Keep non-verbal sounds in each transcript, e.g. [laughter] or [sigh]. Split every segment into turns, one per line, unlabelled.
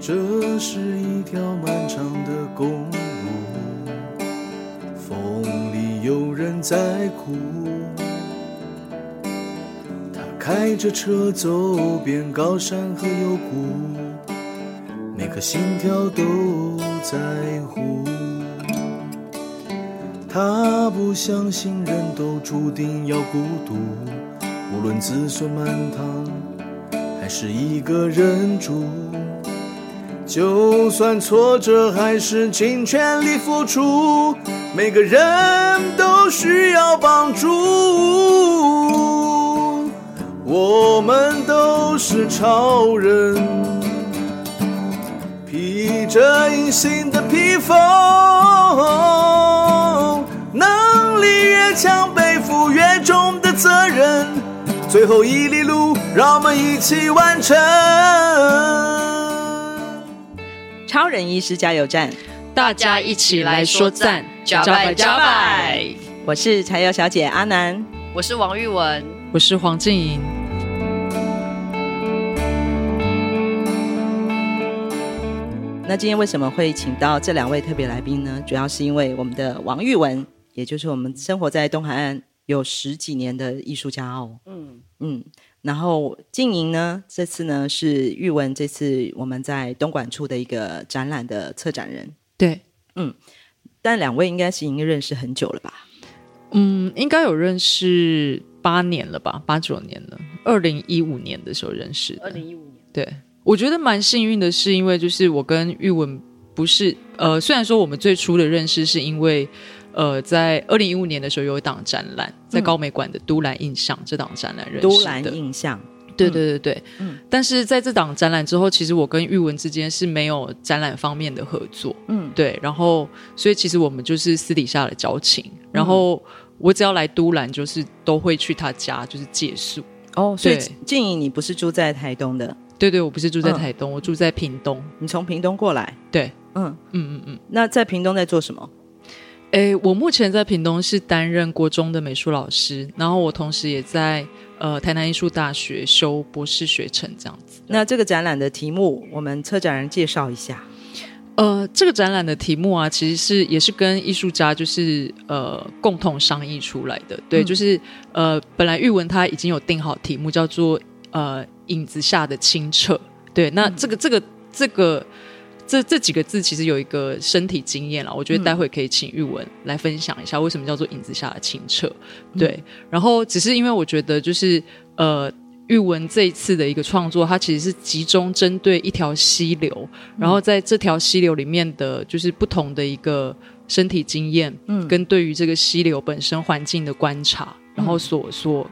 这是一条漫长的公路，风里有人在哭。他开着车走遍高山和幽谷，每颗心跳都在乎。他不相信人都注定要孤独，无论子孙满堂，还是一个人住。就算挫折，还是尽全力付出。每个人都需要帮助，我们都是超人，披着隐形的披风，能力越强，背负越重的责任。最后一里路，让我们一起完成。
超人医师加油站，
大家一起来说赞，加拜加拜！
我是柴油小姐阿南，
我是王玉文，
我是黄静莹。
那今天为什么会请到这两位特别来宾呢？主要是因为我们的王玉文，也就是我们生活在东海岸有十几年的艺术家哦。嗯嗯。然后静莹呢，这次呢是玉文，这次我们在东莞处的一个展览的策展人。
对，
嗯，但两位应该是已经认识很久了吧？
嗯，应该有认识八年了吧，八九年了。二零一五年的时候认识的。
二零一五年。
对，我觉得蛮幸运的，是因为就是我跟玉文不是呃，虽然说我们最初的认识是因为。呃，在二零一五年的时候有一档展览，在高美馆的都兰印象、嗯、这档展览认识的。
都兰印象，
对对对对。嗯。但是在这档展览之后，其实我跟玉文之间是没有展览方面的合作。嗯。对，然后所以其实我们就是私底下的交情。然后我只要来都兰，就是都会去他家，就是借宿。
哦，所以静怡，你不是住在台东的？
对对，我不是住在台东，嗯、我住在屏东。
你从屏东过来？
对。
嗯嗯嗯嗯。那在屏东在做什么？
诶，我目前在屏东是担任国中的美术老师，然后我同时也在呃台南艺术大学修博士学程这样子。
那这个展览的题目，我们策展人介绍一下。
呃，这个展览的题目啊，其实是也是跟艺术家就是呃共同商议出来的。对，嗯、就是呃本来玉文他已经有定好题目，叫做呃影子下的清澈。对，那这个、嗯、这个这个。这这几个字其实有一个身体经验了，我觉得待会可以请玉文来分享一下为什么叫做影子下的清澈。对，嗯、然后只是因为我觉得就是呃，玉文这一次的一个创作，它其实是集中针对一条溪流，嗯、然后在这条溪流里面的就是不同的一个身体经验，嗯，跟对于这个溪流本身环境的观察，然后所所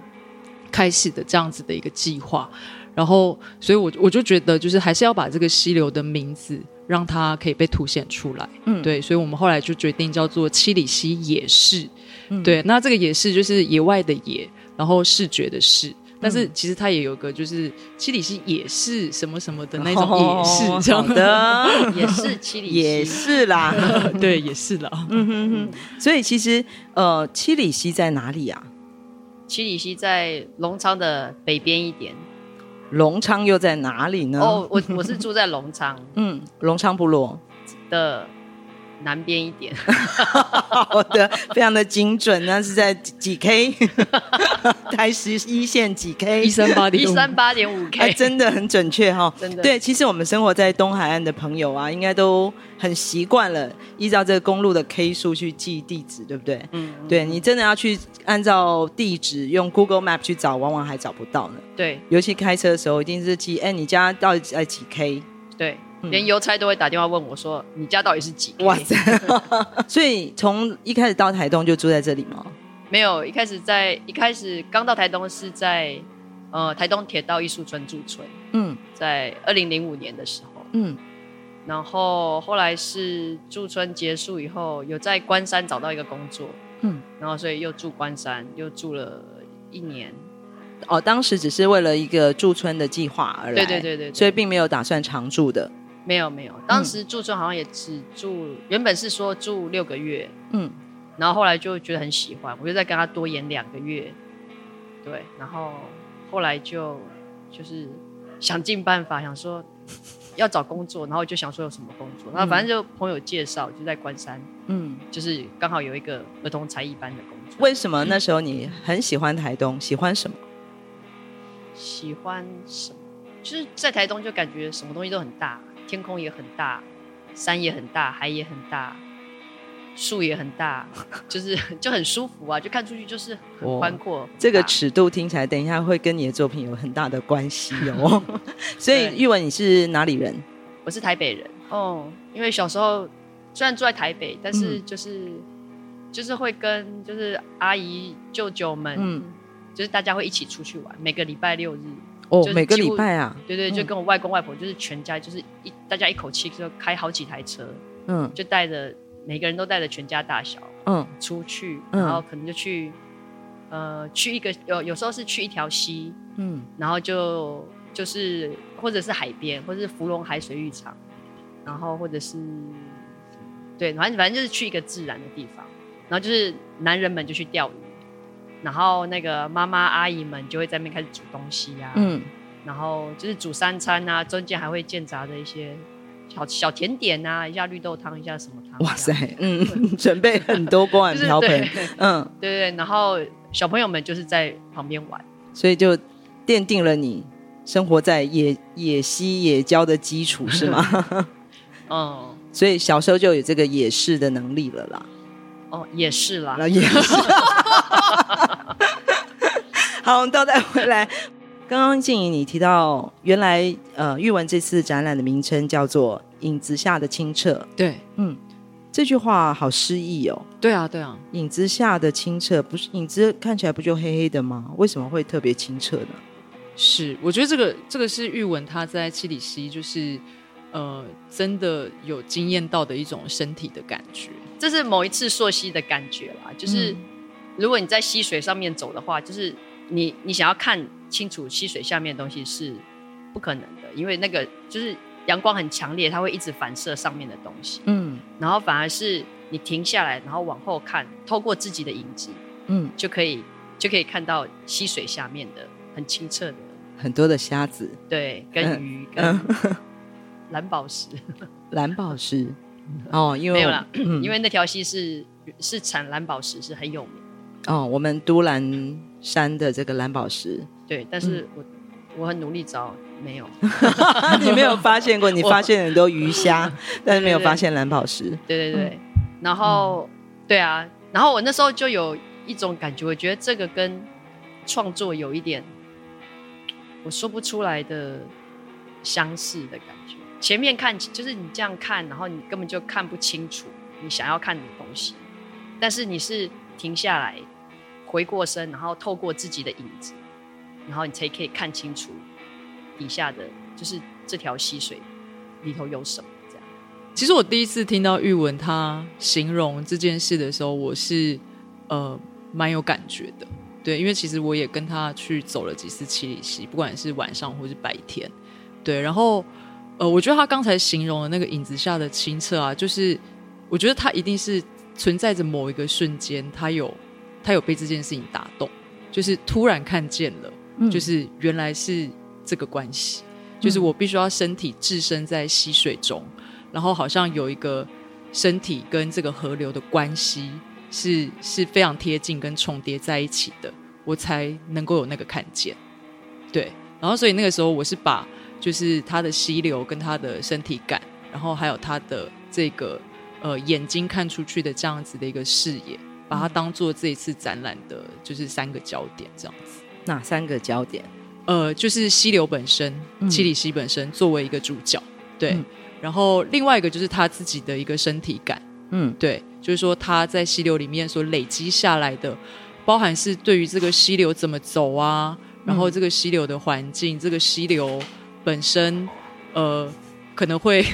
开始的这样子的一个计划，然后所以我我就觉得就是还是要把这个溪流的名字。让它可以被凸显出来，嗯，对，所以我们后来就决定叫做七里溪野视，嗯，对，那这个野视就是野外的野，然后视觉的视，但是其实它也有个就是七里溪野视什么什么的那种野视这样。的，[laughs]
也是七里
也是啦，[laughs]
对，也是啦，
嗯哼哼，所以其实呃，七里溪在哪里啊？
七里溪在隆昌的北边一点。
隆昌又在哪里呢？
哦，我我是住在隆昌，
嗯，隆昌部落
的南边一点。[laughs]
好的，非常的精准，那是在几 K？[laughs] 台十一线几 K？
一三八点
一三八点五 K，
哎，真的很准确哈，
真的。
对，其实我们生活在东海岸的朋友啊，应该都很习惯了依照这个公路的 K 数去记地址，对不对？嗯，对，你真的要去按照地址用 Google Map 去找，往往还找不到呢。
对，
尤其开车的时候，一定是记，哎，你家到底在几 K？
对。连邮差都会打电话问我说：“你家到底是几？”
哇塞！[laughs] 所以从一开始到台东就住在这里吗？
没有，一开始在一开始刚到台东是在呃台东铁道艺术村驻村。嗯，在二零零五年的时候。嗯，然后后来是驻村结束以后，有在关山找到一个工作。嗯，然后所以又住关山，又住了一年。
哦，当时只是为了一个驻村的计划而来。
对对对对，对，
所以并没有打算常住的。
没有没有，当时住村好像也只住，嗯、原本是说住六个月，嗯，然后后来就觉得很喜欢，我就再跟他多延两个月，对，然后后来就就是想尽办法想说，要找工作，然后就想说有什么工作，然后反正就朋友介绍，就在关山，嗯，就是刚好有一个儿童才艺班的工作。
为什么那时候你很喜欢台东？喜欢什么？
喜欢什么？就是在台东就感觉什么东西都很大，天空也很大，山也很大，海也很大。树也很大，[laughs] 就是就很舒服啊，就看出去就是很宽阔。哦、
这个尺度听起来，等一下会跟你的作品有很大的关系哦。[laughs] 所以玉文，你是哪里人？
我是台北人哦。因为小时候虽然住在台北，但是就是、嗯、就是会跟就是阿姨舅舅们，嗯，就是大家会一起出去玩，每个礼拜六日
哦，每个礼拜啊，
对对，就跟我外公外婆，就是全家就是一大家一口气就开好几台车，嗯，就带着。每个人都带着全家大小，嗯，出去，然后可能就去，呃，去一个有有时候是去一条溪，嗯，然后就就是或者是海边，或者是芙蓉海水浴场，然后或者是，对，反正反正就是去一个自然的地方，然后就是男人们就去钓鱼，然后那个妈妈阿姨们就会在那边开始煮东西啊，嗯，然后就是煮三餐啊，中间还会间杂的一些。小小甜点啊，一下绿豆汤，一下什么汤？哇塞，
嗯，[laughs] 准备很多锅碗瓢盆，[laughs] 嗯，
对对对，然后小朋友们就是在旁边玩，
所以就奠定了你生活在野野溪野郊的基础，是吗？[laughs] 嗯，所以小时候就有这个野视的能力了啦。
哦，也是啦，
也是。[laughs] 好，我们倒带回来。刚刚静怡你提到，原来呃玉文这次展览的名称叫做“影子下的清澈”。
对，
嗯，这句话好诗意哦。
对啊，对啊，
影子下的清澈，不是影子看起来不就黑黑的吗？为什么会特别清澈呢？
是，我觉得这个这个是玉文他在七里溪，就是呃真的有惊艳到的一种身体的感觉。
这是某一次溯溪的感觉啦，就是、嗯、如果你在溪水上面走的话，就是你你想要看。清楚溪水下面的东西是不可能的，因为那个就是阳光很强烈，它会一直反射上面的东西。嗯，然后反而是你停下来，然后往后看，透过自己的影子，嗯，就可以就可以看到溪水下面的很清澈的
很多的虾子，
对，跟鱼，嗯、跟蓝宝石，[laughs]
蓝宝石哦，因为
没有啦，嗯、因为那条溪是是产蓝宝石，是很有名。
哦，我们都兰山的这个蓝宝石。
对，但是我、嗯、我很努力找，没有。[laughs]
你没有发现过？[laughs] 你发现很多鱼虾，[laughs] 但是没有发现蓝宝石。
对对对，嗯、然后、嗯、对啊，然后我那时候就有一种感觉，我觉得这个跟创作有一点我说不出来的相似的感觉。前面看就是你这样看，然后你根本就看不清楚你想要看的东西，但是你是停下来，回过身，然后透过自己的影子。然后你才可以看清楚底下的，就是这条溪水里头有什么这样。
其实我第一次听到玉文他形容这件事的时候，我是呃蛮有感觉的。对，因为其实我也跟他去走了几次七里溪，不管是晚上或是白天。对，然后呃，我觉得他刚才形容的那个影子下的清澈啊，就是我觉得他一定是存在着某一个瞬间，他有他有被这件事情打动，就是突然看见了。就是原来是这个关系，就是我必须要身体置身在溪水中，然后好像有一个身体跟这个河流的关系是是非常贴近跟重叠在一起的，我才能够有那个看见。对，然后所以那个时候我是把就是他的溪流跟他的身体感，然后还有他的这个呃眼睛看出去的这样子的一个视野，把它当做这一次展览的就是三个焦点这样子。
哪三个焦点？
呃，就是溪流本身，嗯、七里溪本身作为一个主角，对。嗯、然后另外一个就是他自己的一个身体感，嗯，对，就是说他在溪流里面所累积下来的，包含是对于这个溪流怎么走啊，然后这个溪流的环境，嗯、这个溪流本身，呃，可能会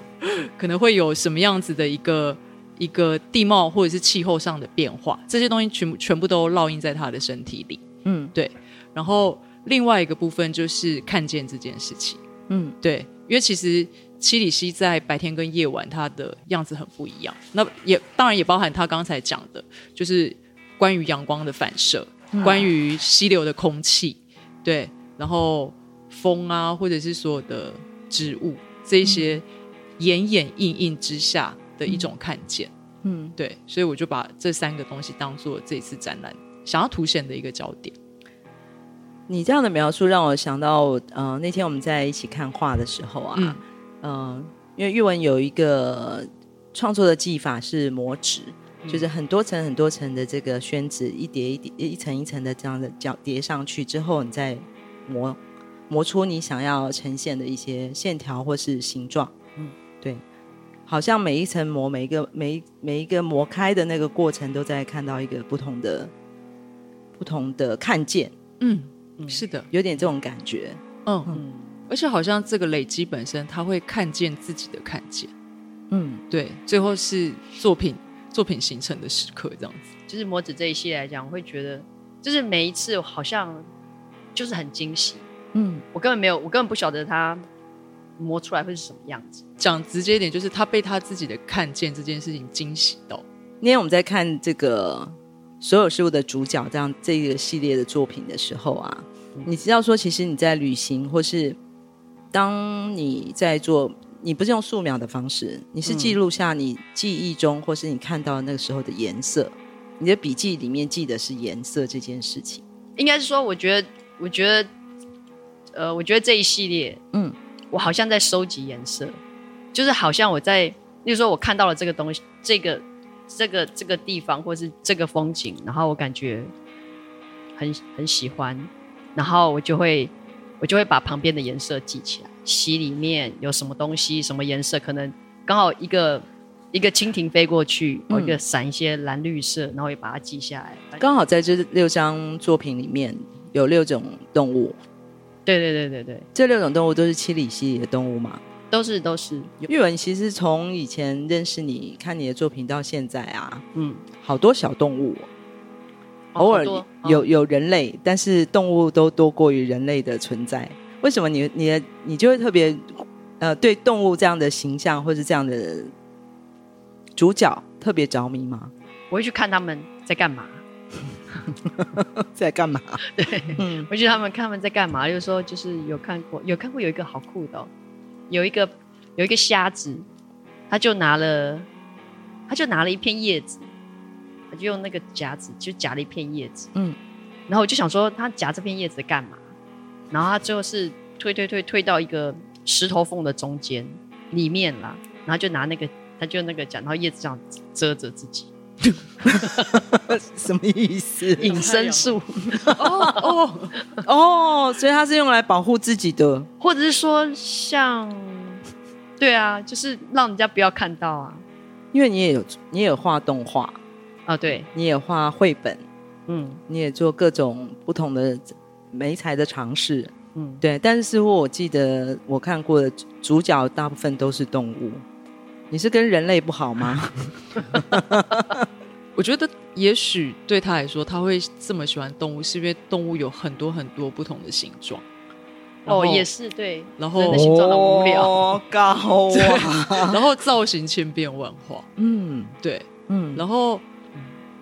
[laughs] 可能会有什么样子的一个一个地貌或者是气候上的变化，这些东西全部全部都烙印在他的身体里。嗯，对。然后另外一个部分就是看见这件事情。嗯，对。因为其实七里溪在白天跟夜晚它的样子很不一样。那也当然也包含他刚才讲的，就是关于阳光的反射，嗯、关于溪流的空气，对。然后风啊，或者是所有的植物这些眼眼印印之下的一种看见。嗯，对，所以我就把这三个东西当做这次展览想要凸显的一个焦点。
你这样的描述让我想到，呃，那天我们在一起看画的时候啊，嗯、呃，因为玉文有一个创作的技法是磨纸，嗯、就是很多层很多层的这个宣纸，一叠一叠一层一层的这样的交叠上去之后，你再磨磨出你想要呈现的一些线条或是形状。嗯，对，好像每一层磨，每一个每一每一个磨开的那个过程，都在看到一个不同的不同的看见。嗯。
嗯、是的，
有点这种感觉。
嗯嗯，而且好像这个累积本身，他会看见自己的看见。嗯，对，最后是作品作品形成的时刻，这样子。
就是模子这一系列来讲，我会觉得，就是每一次好像就是很惊喜。嗯，我根本没有，我根本不晓得他磨出来会是什么样子。
讲直接一点，就是他被他自己的看见这件事情惊喜到。
那天我们在看这个。所有事物的主角，这样这个系列的作品的时候啊，你知道说，其实你在旅行，或是当你在做，你不是用素描的方式，你是记录下你记忆中，或是你看到那个时候的颜色，你的笔记里面记的是颜色这件事情。
应该是说，我觉得，我觉得，呃，我觉得这一系列，嗯，我好像在收集颜色，就是好像我在，例如说，我看到了这个东西，这个。这个这个地方，或是这个风景，然后我感觉很很喜欢，然后我就会我就会把旁边的颜色记起来，溪里面有什么东西，什么颜色，可能刚好一个一个蜻蜓飞过去，或一个闪一些蓝绿色，然后也把它记下来。
刚好在这六张作品里面有六种动物，
对对对对对，
这六种动物都是七里溪里的动物吗？
都是都是，
玉文其实从以前认识你看你的作品到现在啊，嗯，好多小动物，偶尔有有人类，但是动物都多过于人类的存在。为什么你你的你就会特别呃对动物这样的形象或是这样的主角特别着迷吗？
我会去看他们在干嘛，[laughs]
在干嘛？
对，嗯，我觉得他们看他们在干嘛，就是说就是有看过有看过有一个好酷的哦。有一个有一个瞎子，他就拿了，他就拿了一片叶子，他就用那个夹子就夹了一片叶子，嗯，然后我就想说他夹这片叶子干嘛？然后他最后是推推推推到一个石头缝的中间里面啦，然后就拿那个他就那个夹，然后叶子这样遮着自己，[laughs]
什么意思？
隐身术？
哦哦哦，所以它是用来保护自己的，
或者是说像。对啊，就是让人家不要看到啊，
因为你也有你也有画动画
啊，对，
你也画绘本，嗯，你也做各种不同的媒材的尝试，嗯，对。但是似乎我记得我看过的主角大部分都是动物，你是跟人类不好吗？[laughs]
我觉得也许对他来说，他会这么喜欢动物，是因为动物有很多很多不同的形状。
哦，也是对，
然后
人的形状很无聊，
哦、高啊，[laughs]
然后造型千变万化，嗯，对，嗯，然后，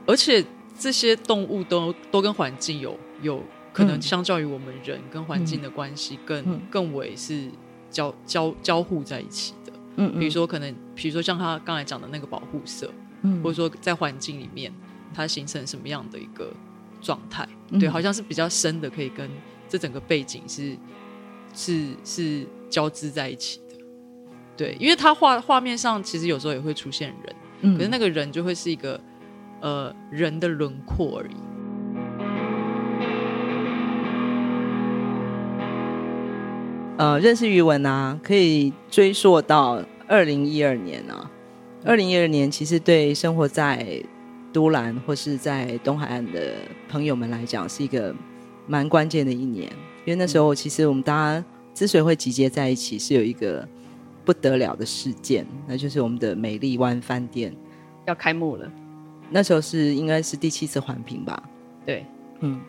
而且这些动物都都跟环境有有可能，相较于我们人跟环境的关系更、嗯、更为是交交交互在一起的，嗯，嗯，比如说可能，比如说像他刚才讲的那个保护色，嗯，或者说在环境里面它形成什么样的一个状态，嗯、对，好像是比较深的，可以跟这整个背景是。是是交织在一起的，对，因为他画画面上其实有时候也会出现人，嗯，可是那个人就会是一个呃人的轮廓而已。
呃，认识余文啊，可以追溯到二零一二年啊。二零一二年其实对生活在都兰或是在东海岸的朋友们来讲，是一个蛮关键的一年。因为那时候，其实我们大家之所以会集结在一起，是有一个不得了的事件，那就是我们的美丽湾饭店
要开幕了。
那时候是应该是第七次环评吧？
对，
嗯。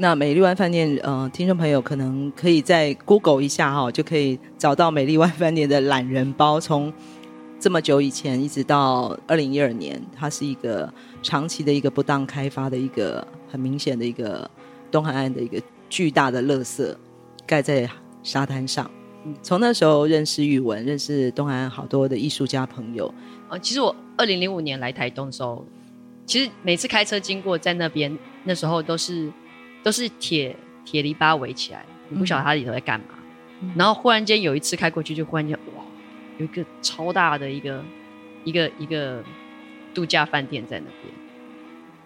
那美丽湾饭店，呃，听众朋友可能可以在 Google 一下哈、哦，就可以找到美丽湾饭店的懒人包。从这么久以前一直到二零一二年，它是一个长期的一个不当开发的一个很明显的一个东海岸的一个。巨大的垃圾盖在沙滩上，从那时候认识玉文，认识东海岸好多的艺术家朋友。
呃，其实我二零零五年来台东的时候，其实每次开车经过在那边，那时候都是都是铁铁篱笆围起来，你不晓得它里头在干嘛。嗯、然后忽然间有一次开过去，就忽然间哇，有一个超大的一个一个一个度假饭店在那边，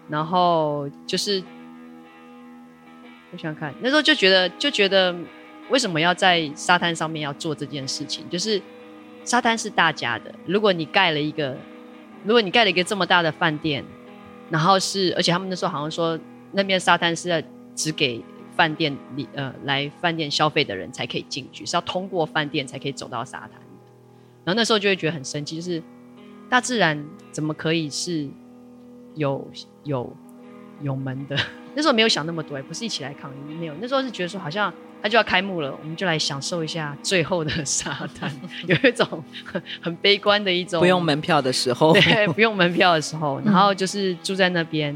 然后就是。我想看那时候就觉得就觉得为什么要在沙滩上面要做这件事情？就是沙滩是大家的。如果你盖了一个，如果你盖了一个这么大的饭店，然后是而且他们那时候好像说那边沙滩是要只给饭店里呃来饭店消费的人才可以进去，是要通过饭店才可以走到沙滩。然后那时候就会觉得很生气，就是大自然怎么可以是有有有门的？[laughs] 那时候没有想那么多，也不是一起来抗议，没有。那时候是觉得说，好像它就要开幕了，我们就来享受一下最后的沙滩，[laughs] 有一种很很悲观的一种。
不用门票的时候，
对，不用门票的时候，[laughs] 然后就是住在那边，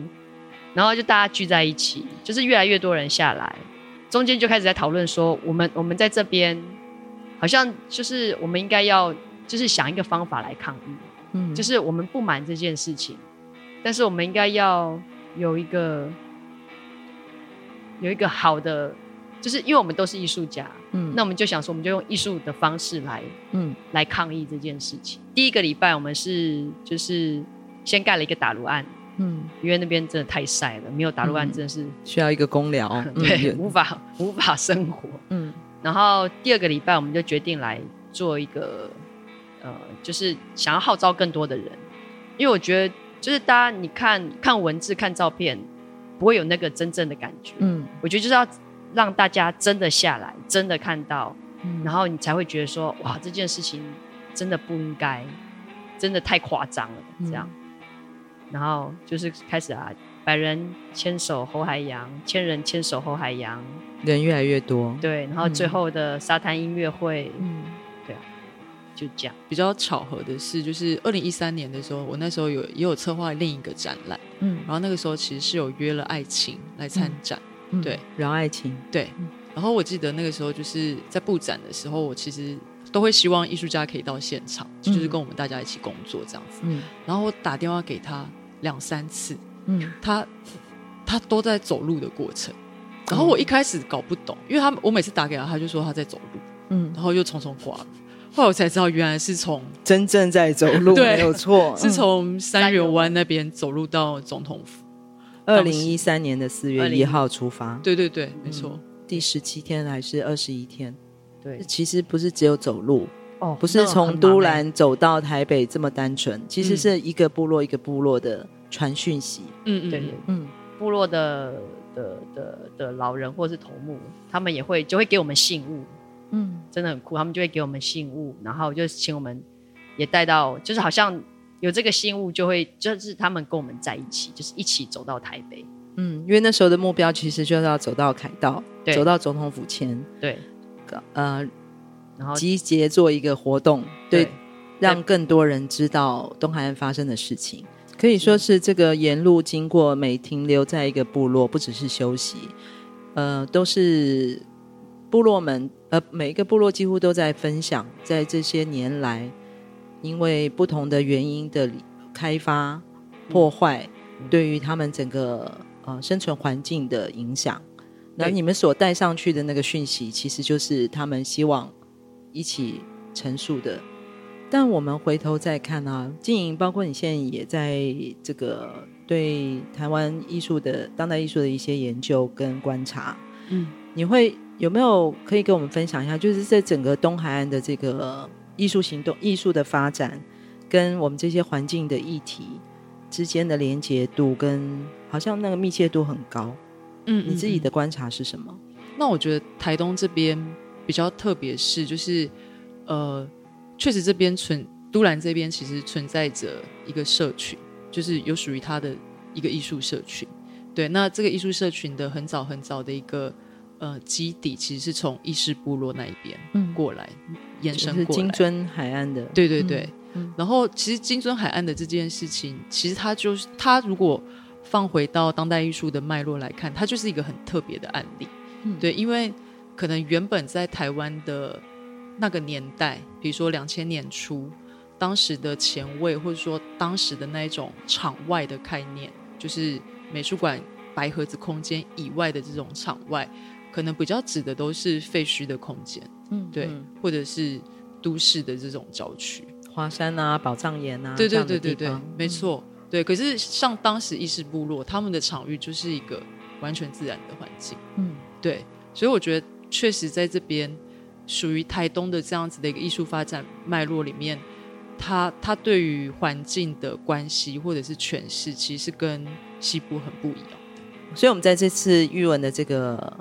然后就大家聚在一起，就是越来越多人下来，中间就开始在讨论说，我们我们在这边，好像就是我们应该要就是想一个方法来抗议，嗯，就是我们不满这件事情，但是我们应该要有一个。有一个好的，就是因为我们都是艺术家，嗯，那我们就想说，我们就用艺术的方式来，嗯，来抗议这件事情。第一个礼拜，我们是就是先盖了一个打炉案，嗯，因为那边真的太晒了，没有打炉案真的是、
嗯、需要一个公疗，[laughs]
对，嗯、无法 [laughs] 无法生活，嗯。然后第二个礼拜，我们就决定来做一个，呃，就是想要号召更多的人，因为我觉得就是大家你看看文字看照片。不会有那个真正的感觉，嗯，我觉得就是要让大家真的下来，真的看到，嗯，然后你才会觉得说，哇，这件事情真的不应该，真的太夸张了，这样，嗯，然后就是开始啊，百人牵手后海洋，千人牵手后海洋，
人越来越多，
对，然后最后的沙滩音乐会，嗯。对啊就这样，
比较巧合的是，就是二零一三年的时候，我那时候有也有策划另一个展览，嗯，然后那个时候其实是有约了爱情来参展，
嗯、
对，
饶爱情，
对，嗯、然后我记得那个时候就是在布展的时候，我其实都会希望艺术家可以到现场，嗯、就是跟我们大家一起工作这样子，嗯，然后我打电话给他两三次，嗯，他他都在走路的过程，然后我一开始搞不懂，因为他我每次打给他，他就说他在走路，嗯，然后又匆匆挂了。后来我才知道，原来是从
真正在走路，没有错，[laughs]
是从三元湾那边走路到总统府。
二零一三年的四月一号出发，
对对对，没错，
第十七天还是二十一天？
对，
其实不是只有走路，哦，不是从都兰走到台北这么单纯，其实是一个部落一个部落的传讯息。
嗯嗯，对，嗯，部落的的的的老人或是头目，他们也会就会给我们信物。嗯，真的很酷，他们就会给我们信物，然后就请我们也带到，就是好像有这个信物，就会就是他们跟我们在一起，就是一起走到台北。
嗯，因为那时候的目标其实就是要走到凯道，
对。
走到总统府前，
对，
呃，然后集结做一个活动，对，对让更多人知道东海岸发生的事情。可以说是这个沿路经过，每停留在一个部落，不只是休息，呃，都是。部落们，呃，每一个部落几乎都在分享，在这些年来，因为不同的原因的开发破坏，嗯、对于他们整个呃生存环境的影响。那你们所带上去的那个讯息，其实就是他们希望一起陈述的。但我们回头再看啊，经营包括你现在也在这个对台湾艺术的当代艺术的一些研究跟观察，嗯，你会。有没有可以跟我们分享一下？就是在整个东海岸的这个艺术行动、艺术的发展，跟我们这些环境的议题之间的连接度，跟好像那个密切度很高。嗯，你自己的观察是什么？
那我觉得台东这边比较特别，是就是呃，确实这边存都兰这边其实存在着一个社群，就是有属于他的一个艺术社群。对，那这个艺术社群的很早很早的一个。呃，基底其实是从意识部落那一边过来，嗯、延伸过来。是
金樽海岸的，
对对对。嗯、然后，其实金樽海岸的这件事情，其实它就是它如果放回到当代艺术的脉络来看，它就是一个很特别的案例。嗯、对，因为可能原本在台湾的那个年代，比如说两千年初，当时的前卫，或者说当时的那一种场外的概念，就是美术馆白盒子空间以外的这种场外，可能比较指的都是废墟的空间，嗯，对，嗯、或者是都市的这种郊区，
华山啊、宝藏岩啊，
对对对对对，没错，对。可是像当时意识部落，他们的场域就是一个完全自然的环境，嗯，对。所以我觉得，确实在这边属于台东的这样子的一个艺术发展脉络里面，它它对于环境的关系或者是诠释，其实跟西部很不一样。
所以，我们在这次玉文的这个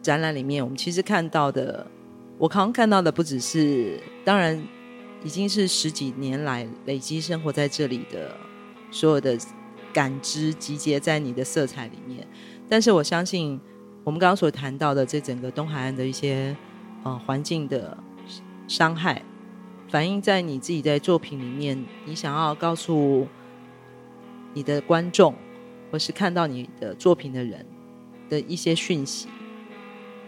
展览里面，我们其实看到的，我刚刚看到的不只是，当然已经是十几年来累积生活在这里的所有的感知集结在你的色彩里面，但是我相信。我们刚刚所谈到的这整个东海岸的一些呃环境的伤害，反映在你自己在作品里面，你想要告诉你的观众，或是看到你的作品的人的一些讯息。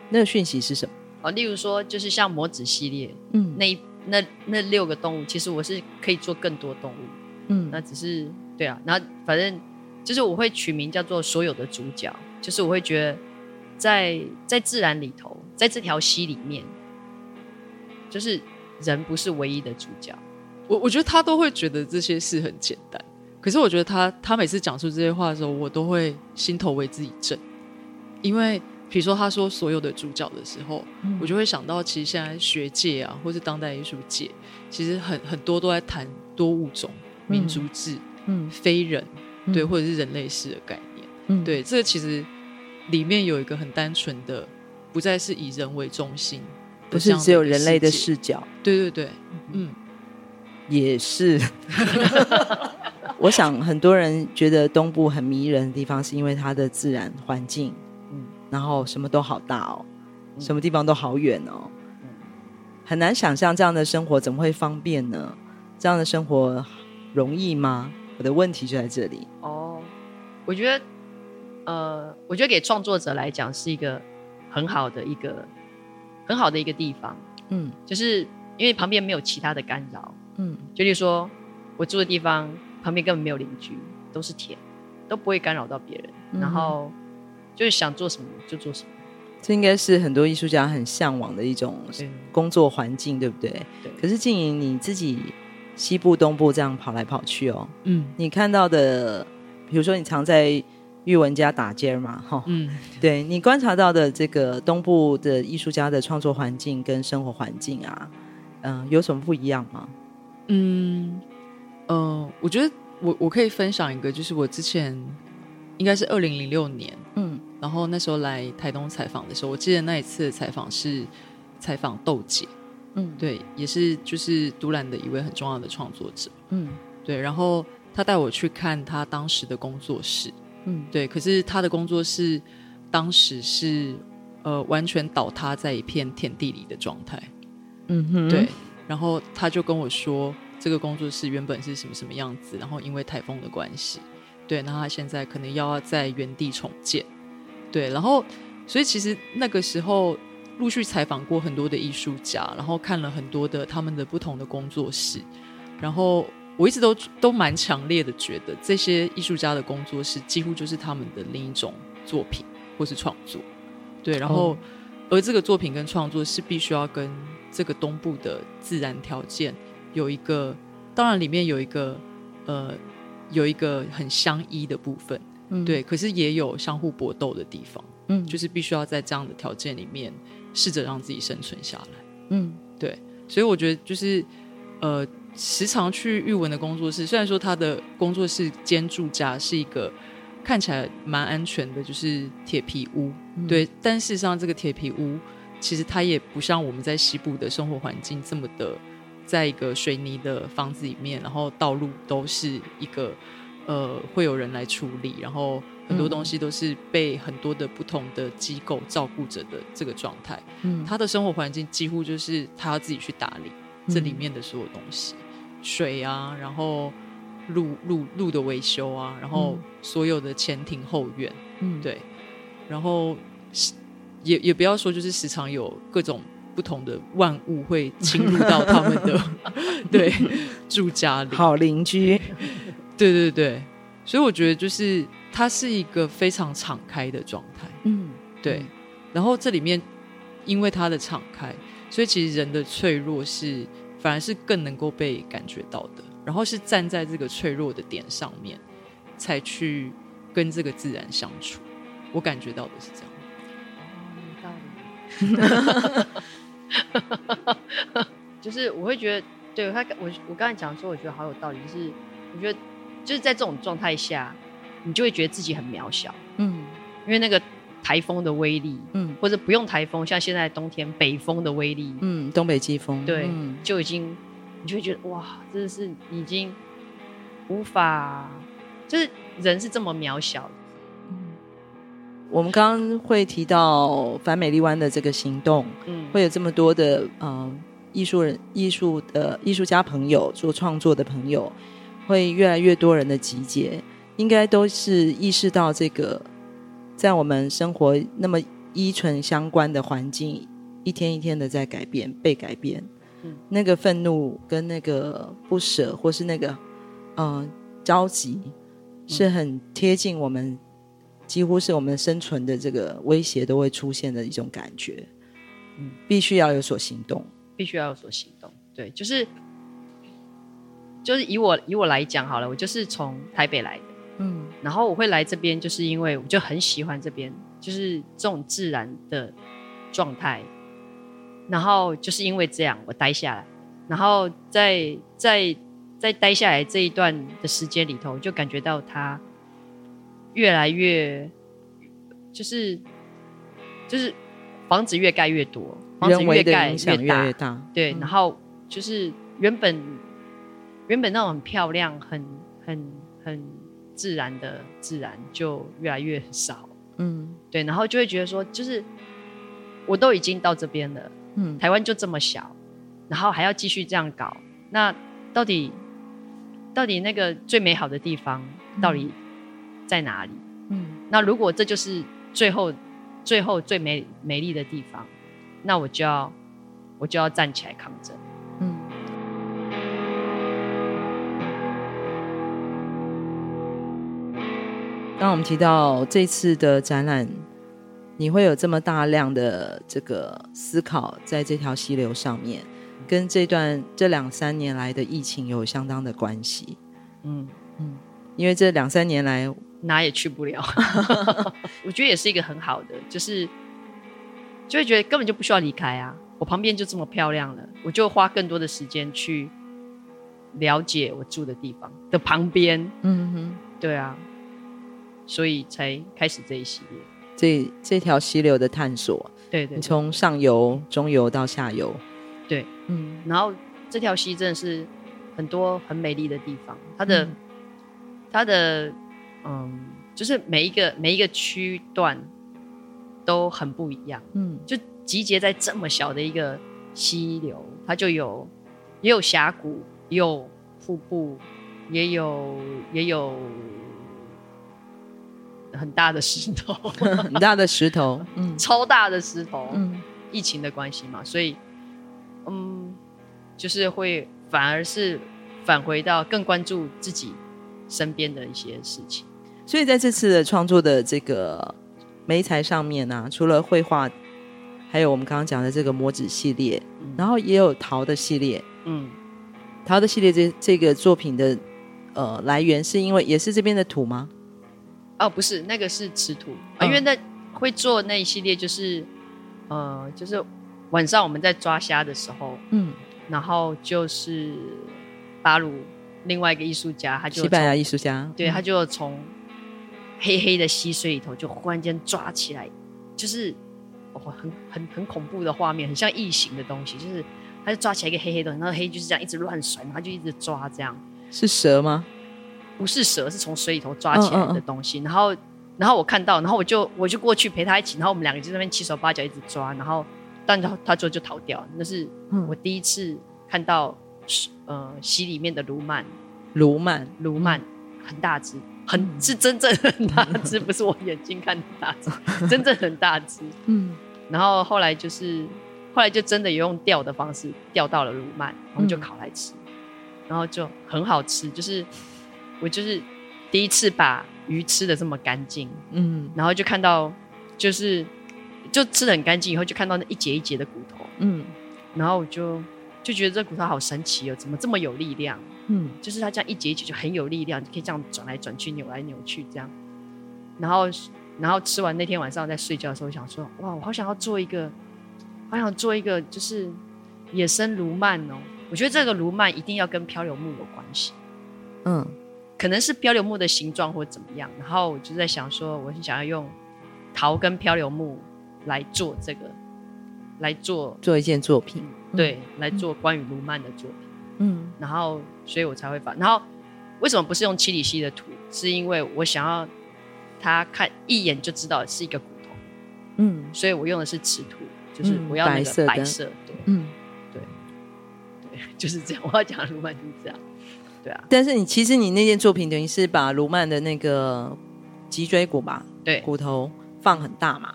那个讯息是什么？
哦，例如说，就是像魔子系列，嗯，那那那六个动物，其实我是可以做更多动物，嗯，那只是对啊，那反正就是我会取名叫做所有的主角，就是我会觉得。在在自然里头，在这条溪里面，就是人不是唯一的主角。
我我觉得他都会觉得这些事很简单，可是我觉得他他每次讲出这些话的时候，我都会心头为之一震。因为比如说他说所有的主角的时候，嗯、我就会想到，其实现在学界啊，或是当代艺术界，其实很很多都在谈多物种、民族志、嗯，非人，嗯、对，或者是人类世的概念，嗯，对，这个其实。里面有一个很单纯的，不再是以人为中心，
不是只有人类的视角。
对对对，嗯，
也是。[laughs] 我想很多人觉得东部很迷人的地方，是因为它的自然环境，嗯，然后什么都好大哦，什么地方都好远哦，很难想象这样的生活怎么会方便呢？这样的生活容易吗？我的问题就在这里。
哦，我觉得。呃，我觉得给创作者来讲是一个很好的一个很好的一个地方，嗯，就是因为旁边没有其他的干扰，嗯，就例如说我住的地方旁边根本没有邻居，都是田，都不会干扰到别人，嗯、然后就是想做什么就做什么，
这应该是很多艺术家很向往的一种工作环境，对不对？对。可是静莹你自己西部东部这样跑来跑去哦，嗯，你看到的，比如说你常在。玉文家打尖嘛，哈，嗯，对，你观察到的这个东部的艺术家的创作环境跟生活环境啊，嗯、呃，有什么不一样吗？
嗯，呃，我觉得我我可以分享一个，就是我之前应该是二零零六年，嗯，然后那时候来台东采访的时候，我记得那一次的采访是采访豆姐，嗯，对，也是就是独揽的一位很重要的创作者，嗯，对，然后他带我去看他当时的工作室。嗯，对。可是他的工作室当时是呃完全倒塌在一片田地里的状态。嗯哼，对。然后他就跟我说，这个工作室原本是什么什么样子，然后因为台风的关系，对，那他现在可能要在原地重建。对，然后所以其实那个时候陆续采访过很多的艺术家，然后看了很多的他们的不同的工作室，然后。我一直都都蛮强烈的觉得，这些艺术家的工作室几乎就是他们的另一种作品或是创作，对。然后，而这个作品跟创作是必须要跟这个东部的自然条件有一个，当然里面有一个呃有一个很相依的部分，嗯，对。可是也有相互搏斗的地方，嗯，就是必须要在这样的条件里面试着让自己生存下来，嗯，对。所以我觉得就是呃。时常去玉文的工作室，虽然说他的工作室兼住家是一个看起来蛮安全的，就是铁皮屋，嗯、对，但事实上这个铁皮屋其实它也不像我们在西部的生活环境这么的，在一个水泥的房子里面，然后道路都是一个呃会有人来处理，然后很多东西都是被很多的不同的机构照顾着的这个状态。嗯，他的生活环境几乎就是他要自己去打理这里面的所有东西。嗯水啊，然后路路路的维修啊，然后所有的前庭后院，嗯，对，然后也也不要说，就是时常有各种不同的万物会侵入到他们的 [laughs] [laughs] 对住家里，
好邻居，
对对对，所以我觉得就是它是一个非常敞开的状态，嗯，对。然后这里面因为它的敞开，所以其实人的脆弱是反而是更能够被感觉到的，然后是站在这个脆弱的点上面，才去跟这个自然相处。我感觉到的是这样。[laughs]
就是我会觉得，对他，我我刚才讲说，我觉得好有道理。就是我觉得，就是在这种状态下，你就会觉得自己很渺小。嗯，因为那个台风的威力，嗯，或者不用台风，像现在冬天北风的威力，
嗯，东北季风，
对，就已经，你就会觉得哇，真的是已经无法，就是人是这么渺小。
我们刚刚会提到反美丽湾的这个行动，嗯，会有这么多的嗯、呃、艺术人、艺术的艺术家朋友做创作的朋友，会越来越多人的集结，应该都是意识到这个在我们生活那么依存相关的环境，一天一天的在改变、被改变，嗯，那个愤怒跟那个不舍，或是那个嗯、呃、着急，是很贴近我们。几乎是我们生存的这个威胁都会出现的一种感觉，嗯，必须要有所行动，
必须要有所行动。对，就是就是以我以我来讲好了，我就是从台北来的，嗯，然后我会来这边，就是因为我就很喜欢这边，就是这种自然的状态，然后就是因为这样，我待下来，然后在在在待下来这一段的时间里头，就感觉到它。越来越，就是就是房子越盖越多，房子越盖越大，
越大。
对，嗯、然后就是原本原本那种很漂亮、很很很自然的自然，就越来越少。嗯，对，然后就会觉得说，就是我都已经到这边了，嗯，台湾就这么小，然后还要继续这样搞，那到底到底那个最美好的地方到底？在哪里？嗯，那如果这就是最后、最后最美美丽的地方，那我就要我就要站起来抗争。
当我们提到这次的展览，你会有这么大量的这个思考在这条溪流上面，跟这段这两三年来的疫情有相当的关系。嗯嗯，因为这两三年来。
哪也去不了，[laughs] 我觉得也是一个很好的，就是就会觉得根本就不需要离开啊，我旁边就这么漂亮了，我就花更多的时间去了解我住的地方的旁边，嗯哼，对啊，所以才开始这一系
列，这这条溪流的探索，
对，对对，
从上游、中游到下游，
对，嗯，然后这条溪真的是很多很美丽的地方，它的、嗯、它的。嗯，就是每一个每一个区段都很不一样，嗯，就集结在这么小的一个溪流，它就有也有峡谷，也有瀑布，也有也有很大的石头，[laughs]
很大的石头，
嗯，超大的石头，嗯，疫情的关系嘛，所以嗯，就是会反而是返回到更关注自己身边的一些事情。
所以在这次的创作的这个媒材上面呢、啊，除了绘画，还有我们刚刚讲的这个模纸系列，嗯、然后也有陶的系列。嗯，陶的系列这这个作品的呃来源是因为也是这边的土吗？
哦，不是，那个是吃土啊，嗯、因为那会做那一系列就是呃，就是晚上我们在抓虾的时候，嗯，然后就是巴鲁另外一个艺术家，他就
西班牙艺术家，
对，他就从。黑黑的溪水里头，就忽然间抓起来，就是哦，很很很恐怖的画面，很像异形的东西。就是他就抓起来一个黑黑的东西，然后黑就是这样一直乱甩，然后就一直抓，这样
是蛇吗？
不是蛇，是从水里头抓起来的东西。嗯嗯嗯，然后，然后我看到，然后我就我就过去陪他一起，然后我们两个就在那边七手八脚一直抓，然后，但他他最后就逃掉。那是我第一次看到，呃，溪里面的鲈鳗，
鲈鳗，
鲈鳗很大只。很是真正很大只，不是我眼睛看的大只，[laughs] 真正很大只。嗯，然后后来就是后来就真的有用钓的方式钓到了鲈鳗，我们就烤来吃，嗯、然后就很好吃。就是我就是第一次把鱼吃的这么干净，嗯，然后就看到就是就吃的很干净，以后就看到那一节一节的骨头，嗯，然后我就就觉得这骨头好神奇哦，怎么这么有力量？嗯，就是它这样一节一节就很有力量，可以这样转来转去、扭来扭去这样。然后，然后吃完那天晚上在睡觉的时候，想说：哇，我好想要做一个，好想做一个，就是野生卢曼哦。我觉得这个卢曼一定要跟漂流木有关系。嗯，可能是漂流木的形状或怎么样。然后我就在想说，我很想要用陶跟漂流木来做这个，来做
做一件作品，
对，嗯、来做关于卢曼的作品。嗯，然后。所以我才会把。然后为什么不是用七里溪的土？是因为我想要他看一眼就知道是一个骨头。嗯，所以我用的是瓷土，就是我要那个白色。对，嗯，对，对，就是这样。我要讲的鲈鳗就是这样。对啊。
但是你其实你那件作品等于是把卢曼的那个脊椎骨吧，对，骨头放很大嘛，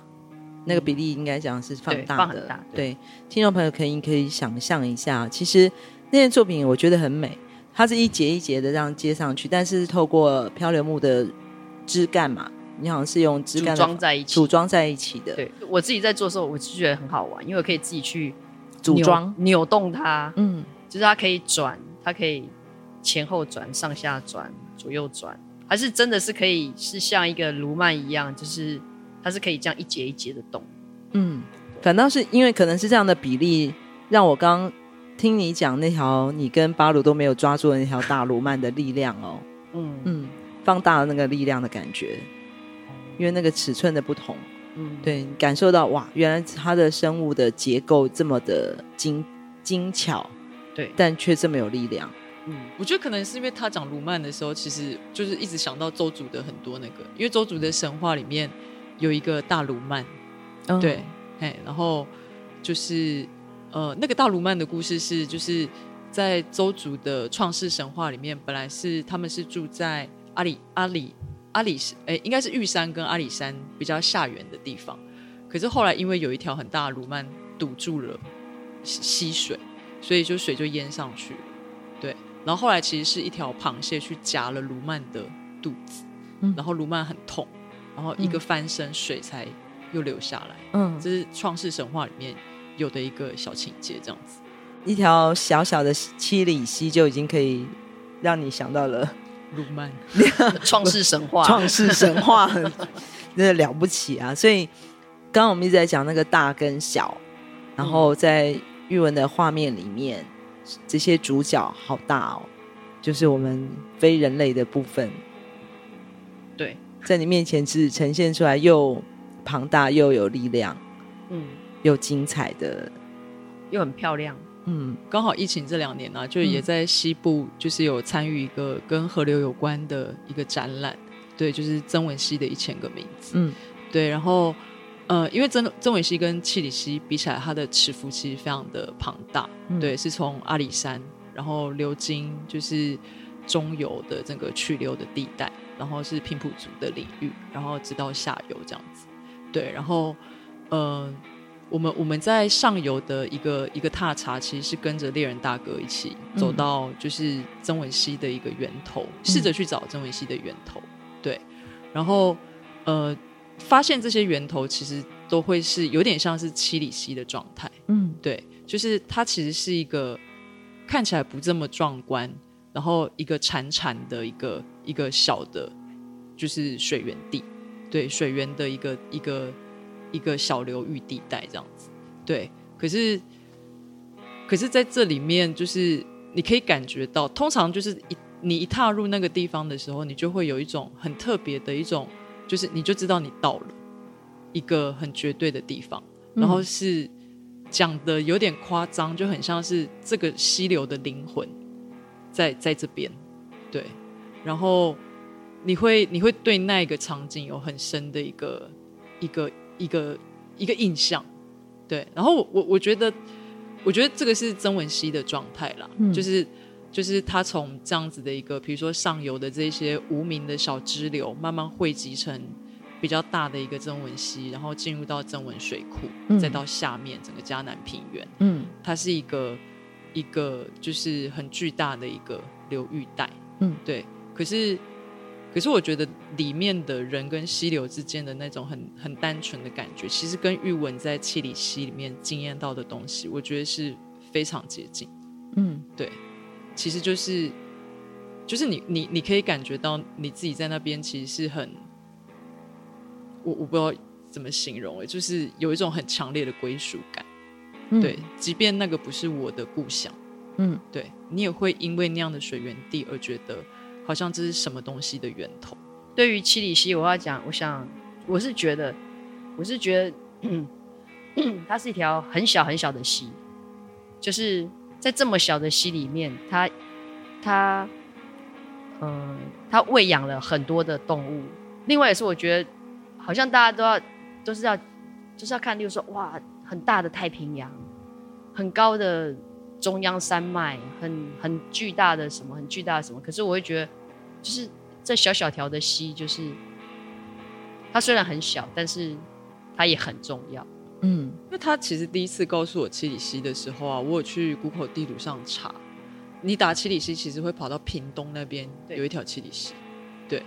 那个比例应该讲是放大的。放很大。对，听众朋友可以可以想象一下，其实那件作品我觉得很美。它是一节一节的这样接上去，但是透过漂流木的枝干嘛，你好像是用枝干组装在一起，组装在一起的。
对，我自己在做的时候，我就觉得很好玩，因为我可以自己去组装、扭动它。嗯，就是它可以转，它可以前后转、上下转、左右转，还是真的是可以是像一个卢曼一样，就是它是可以这样一节一节的动。
嗯，反倒是因为可能是这样的比例，让我刚。听你讲那条你跟巴鲁都没有抓住的那条大卢曼的力量哦，嗯嗯，放大了那个力量的感觉，因为那个尺寸的不同，嗯，对，感受到哇，原来它的生物的结构这么的精精巧，
对，
但却这么有力量，
嗯，我觉得可能是因为他讲鲁曼的时候，其实就是一直想到周族的很多那个，因为周族的神话里面有一个大鲈鳗，嗯、对，哎，然后就是。呃，那个大鲁曼的故事是，就是在周族的创世神话里面，本来是他们是住在阿里阿里阿里山，哎，应该是玉山跟阿里山比较下缘的地方。可是后来因为有一条很大的鲁曼堵住了溪水，所以就水就淹上去了。对，然后后来其实是一条螃蟹去夹了卢曼的肚子，嗯，然后卢曼很痛，然后一个翻身，水才又流下来。嗯，这是创世神话里面。有的一个小情节，这样子，
一条小小的七里溪就已经可以让你想到了
卢曼 [laughs] 创世神话，
创世神话真的了不起啊！[laughs] 所以刚刚我们一直在讲那个大跟小，然后在玉文的画面里面，这些主角好大哦，就是我们非人类的部分，
对，
在你面前是呈现出来又庞大又有力量，嗯。又精彩的，
又很漂亮。
嗯，刚好疫情这两年呢、啊，就也在西部，就是有参与一个跟河流有关的一个展览。对，就是曾文熙的一千个名字。嗯，对。然后，呃，因为曾曾文溪跟七里溪比起来，它的尺幅其实非常的庞大。嗯、对，是从阿里山，然后流经就是中游的这个去流的地带，然后是平埔族的领域，然后直到下游这样子。对，然后，呃。我们我们在上游的一个一个踏查，其实是跟着猎人大哥一起走到就是曾文溪的一个源头，嗯、试着去找曾文溪的源头。对，然后呃，发现这些源头其实都会是有点像是七里溪的状态。嗯，对，就是它其实是一个看起来不这么壮观，然后一个潺潺的一个一个小的，就是水源地，对，水源的一个一个。一个小流域地带这样子，对。可是，可是在这里面，就是你可以感觉到，通常就是一你一踏入那个地方的时候，你就会有一种很特别的一种，就是你就知道你到了一个很绝对的地方。然后是讲的有点夸张，就很像是这个溪流的灵魂在在这边，对。然后你会你会对那个场景有很深的一个一个。一个一个印象，对，然后我我我觉得，我觉得这个是曾文熙的状态啦，嗯、就是就是它从这样子的一个，比如说上游的这些无名的小支流，慢慢汇集成比较大的一个曾文溪，然后进入到曾文水库，
嗯、
再到下面整个嘉南平原，
嗯，
它是一个一个就是很巨大的一个流域带，
嗯，
对。可是，可是我觉得里面的人跟溪流之间的那种很很单纯的感觉，其实跟玉文在七里溪里面经验到的东西，我觉得是非常接近，
嗯，
对，其实就是就是你你你可以感觉到你自己在那边其实是很。我我不知道怎么形容哎，就是有一种很强烈的归属感，嗯、对，即便那个不是我的故乡，
嗯，
对你也会因为那样的水源地而觉得好像这是什么东西的源头。
对于七里溪，我要讲，我想我是觉得，我是觉得，嗯，[clears throat] 它是一条很小很小的溪，就是在这么小的溪里面，它它，嗯、呃，它喂养了很多的动物。另外也是我觉得。好像大家都要都是要就是要看，例如说哇，很大的太平洋，很高的中央山脉，很很巨大的什么，很巨大的什么。可是我会觉得，就是这小小条的溪，就是它虽然很小，但是它也很重要。
嗯，因为他其实第一次告诉我七里溪的时候啊，我有去 Google 地图上查，你打七里溪其实会跑到屏东那边有一条七里溪，对。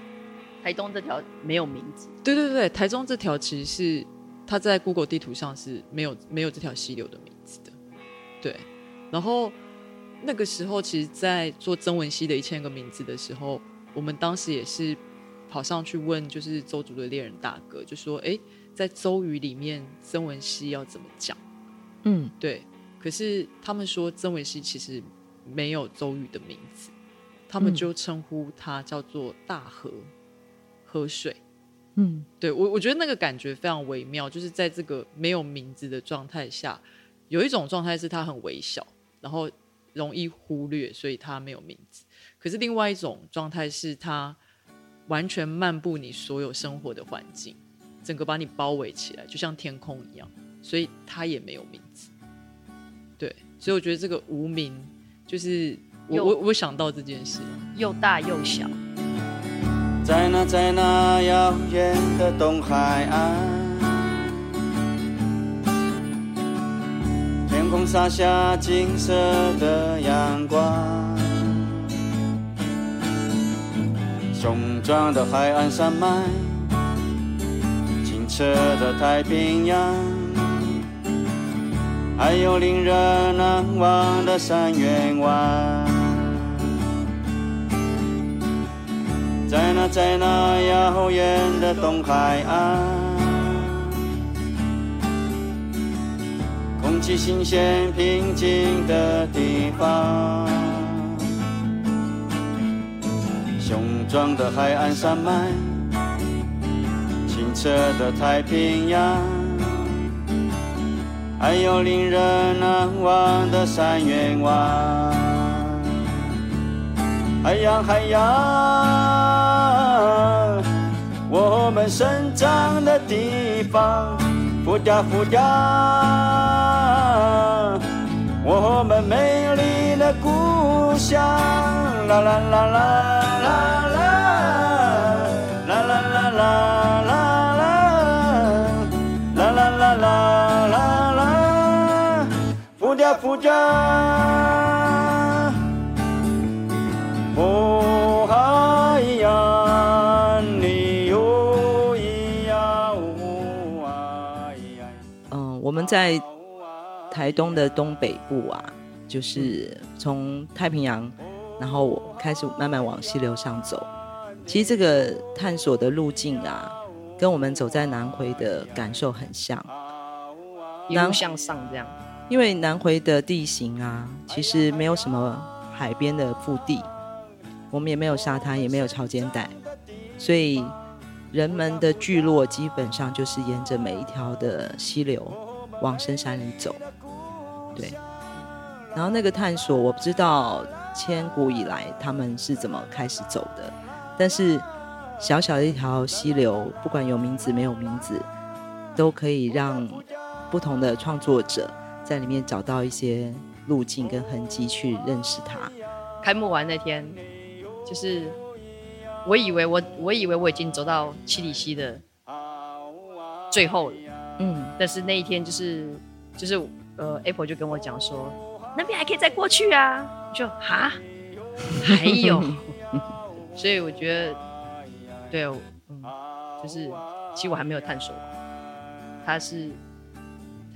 台东这条没有名字。
对对对，台中这条其实是他在 Google 地图上是没有没有这条溪流的名字的。对，然后那个时候，其实，在做曾文溪的一千个名字的时候，我们当时也是跑上去问，就是周族的猎人大哥，就说：“哎，在周瑜里面，曾文熙要怎么讲？”
嗯，
对。可是他们说曾文熙其实没有周瑜的名字，他们就称呼他叫做大河。喝水，
嗯，
对我我觉得那个感觉非常微妙，就是在这个没有名字的状态下，有一种状态是他很微小，然后容易忽略，所以他没有名字。可是另外一种状态是他完全漫步你所有生活的环境，整个把你包围起来，就像天空一样，所以它也没有名字。对，所以我觉得这个无名，就是我我我想到这件事，
又大又小。
在那，在那遥远的东海岸，天空洒下金色的阳光，雄壮的海岸山脉，清澈的太平洋，还有令人难忘的山园湾。在那，在那遥远的东海岸，空气新鲜平静的地方，雄壮的海岸山脉，色的太平洋，还有令人难忘的山园湾。海洋，海洋，我们生长的地方，浮雕，浮雕，我们美丽的故乡，啦啦啦啦，啦啦啦啦啦啦，浮雕，浮雕。
我们在台东的东北部啊，就是从太平洋，然后开始慢慢往溪流上走。其实这个探索的路径啊，跟我们走在南回的感受很像，
一路向上这样。
因为南回的地形啊，其实没有什么海边的腹地，我们也没有沙滩，也没有潮间带，所以人们的聚落基本上就是沿着每一条的溪流。往深山里走，对。然后那个探索，我不知道千古以来他们是怎么开始走的。但是小小的一条溪流，不管有名字没有名字，都可以让不同的创作者在里面找到一些路径跟痕迹去认识他。
开幕完那天，就是我以为我我以为我已经走到七里溪的最后了。嗯，但是那一天就是就是呃，Apple 就跟我讲说，那边还可以再过去啊，就哈，还有，[laughs] 所以我觉得，对，嗯，就是其实我还没有探索，它是，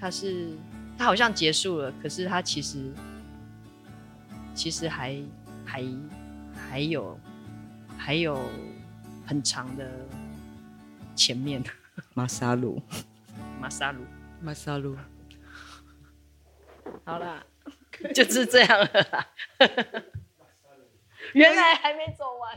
它是，它好像结束了，可是它其实其实还还还有还有很长的前面，
马萨鲁。[laughs]
马萨鲁，
马萨鲁，[laughs]
好啦，[laughs] 就是这样了啦。原来还没走完。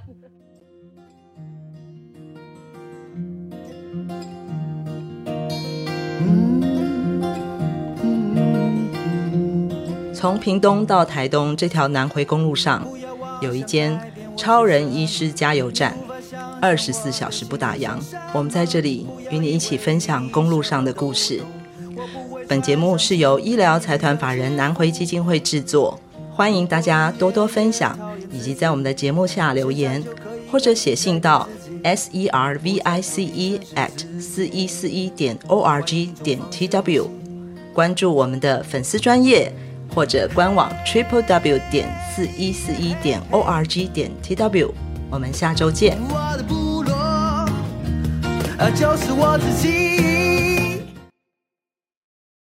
从屏东到台东这条南回公路上，有一间超人医师加油站。二十四小时不打烊，我们在这里与你一起分享公路上的故事。本节目是由医疗财团法人南回基金会制作，欢迎大家多多分享，以及在我们的节目下留言，或者写信到 s e r v i c e at 四一四一点 o r g 点 t w，关注我们的粉丝专业或者官网 triple w 点四一四一点 o r g 点 t w。我们下周见。
我的部落，就是我自己。